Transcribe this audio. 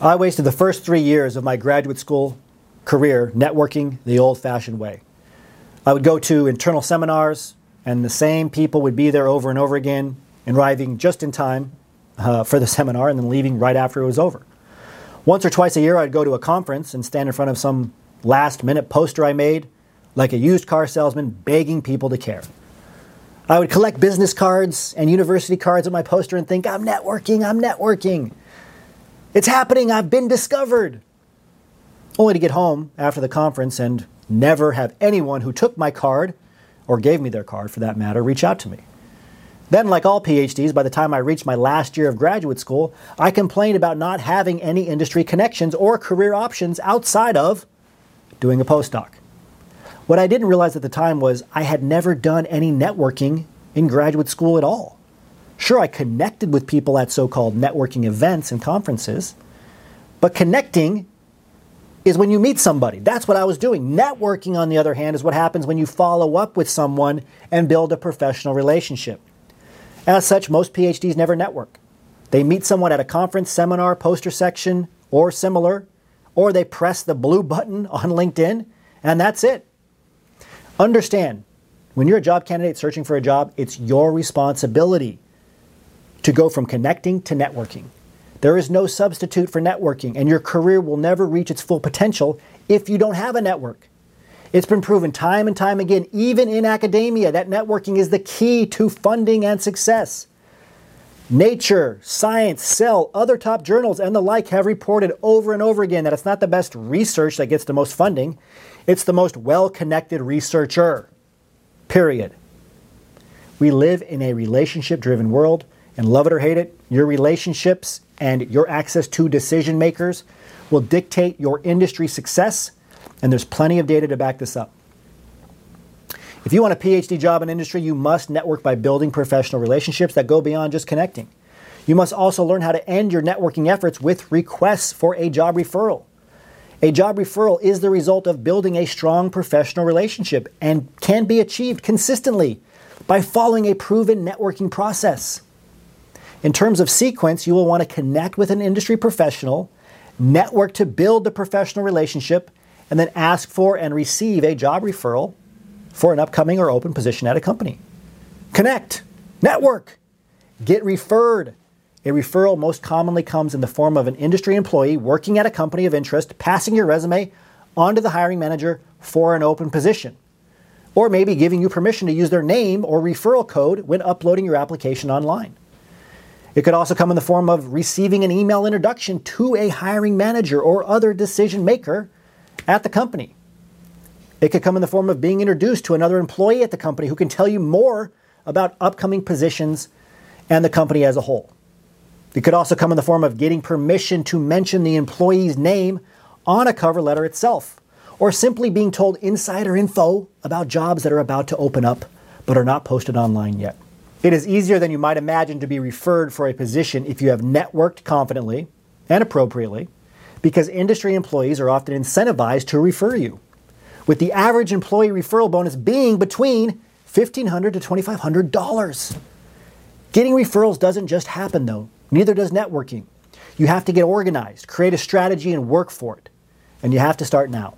I wasted the first three years of my graduate school career networking the old fashioned way. I would go to internal seminars, and the same people would be there over and over again, arriving just in time uh, for the seminar and then leaving right after it was over. Once or twice a year, I'd go to a conference and stand in front of some last minute poster I made, like a used car salesman begging people to care. I would collect business cards and university cards on my poster and think, I'm networking, I'm networking. It's happening. I've been discovered. Only to get home after the conference and never have anyone who took my card, or gave me their card for that matter, reach out to me. Then, like all PhDs, by the time I reached my last year of graduate school, I complained about not having any industry connections or career options outside of doing a postdoc. What I didn't realize at the time was I had never done any networking in graduate school at all. Sure, I connected with people at so called networking events and conferences, but connecting is when you meet somebody. That's what I was doing. Networking, on the other hand, is what happens when you follow up with someone and build a professional relationship. As such, most PhDs never network. They meet someone at a conference, seminar, poster section, or similar, or they press the blue button on LinkedIn, and that's it. Understand, when you're a job candidate searching for a job, it's your responsibility to go from connecting to networking. There is no substitute for networking, and your career will never reach its full potential if you don't have a network. It's been proven time and time again, even in academia, that networking is the key to funding and success. Nature, Science, Cell, other top journals, and the like have reported over and over again that it's not the best research that gets the most funding, it's the most well connected researcher. Period. We live in a relationship driven world and love it or hate it, your relationships and your access to decision makers will dictate your industry success, and there's plenty of data to back this up. If you want a PhD job in industry, you must network by building professional relationships that go beyond just connecting. You must also learn how to end your networking efforts with requests for a job referral. A job referral is the result of building a strong professional relationship and can be achieved consistently by following a proven networking process. In terms of sequence, you will want to connect with an industry professional, network to build the professional relationship, and then ask for and receive a job referral for an upcoming or open position at a company. Connect, network, get referred. A referral most commonly comes in the form of an industry employee working at a company of interest, passing your resume onto the hiring manager for an open position. Or maybe giving you permission to use their name or referral code when uploading your application online. It could also come in the form of receiving an email introduction to a hiring manager or other decision maker at the company. It could come in the form of being introduced to another employee at the company who can tell you more about upcoming positions and the company as a whole. It could also come in the form of getting permission to mention the employee's name on a cover letter itself, or simply being told insider info about jobs that are about to open up but are not posted online yet. It is easier than you might imagine to be referred for a position if you have networked confidently and appropriately, because industry employees are often incentivized to refer you, with the average employee referral bonus being between $1,500 to $2,500. Getting referrals doesn't just happen though, neither does networking. You have to get organized, create a strategy, and work for it. And you have to start now.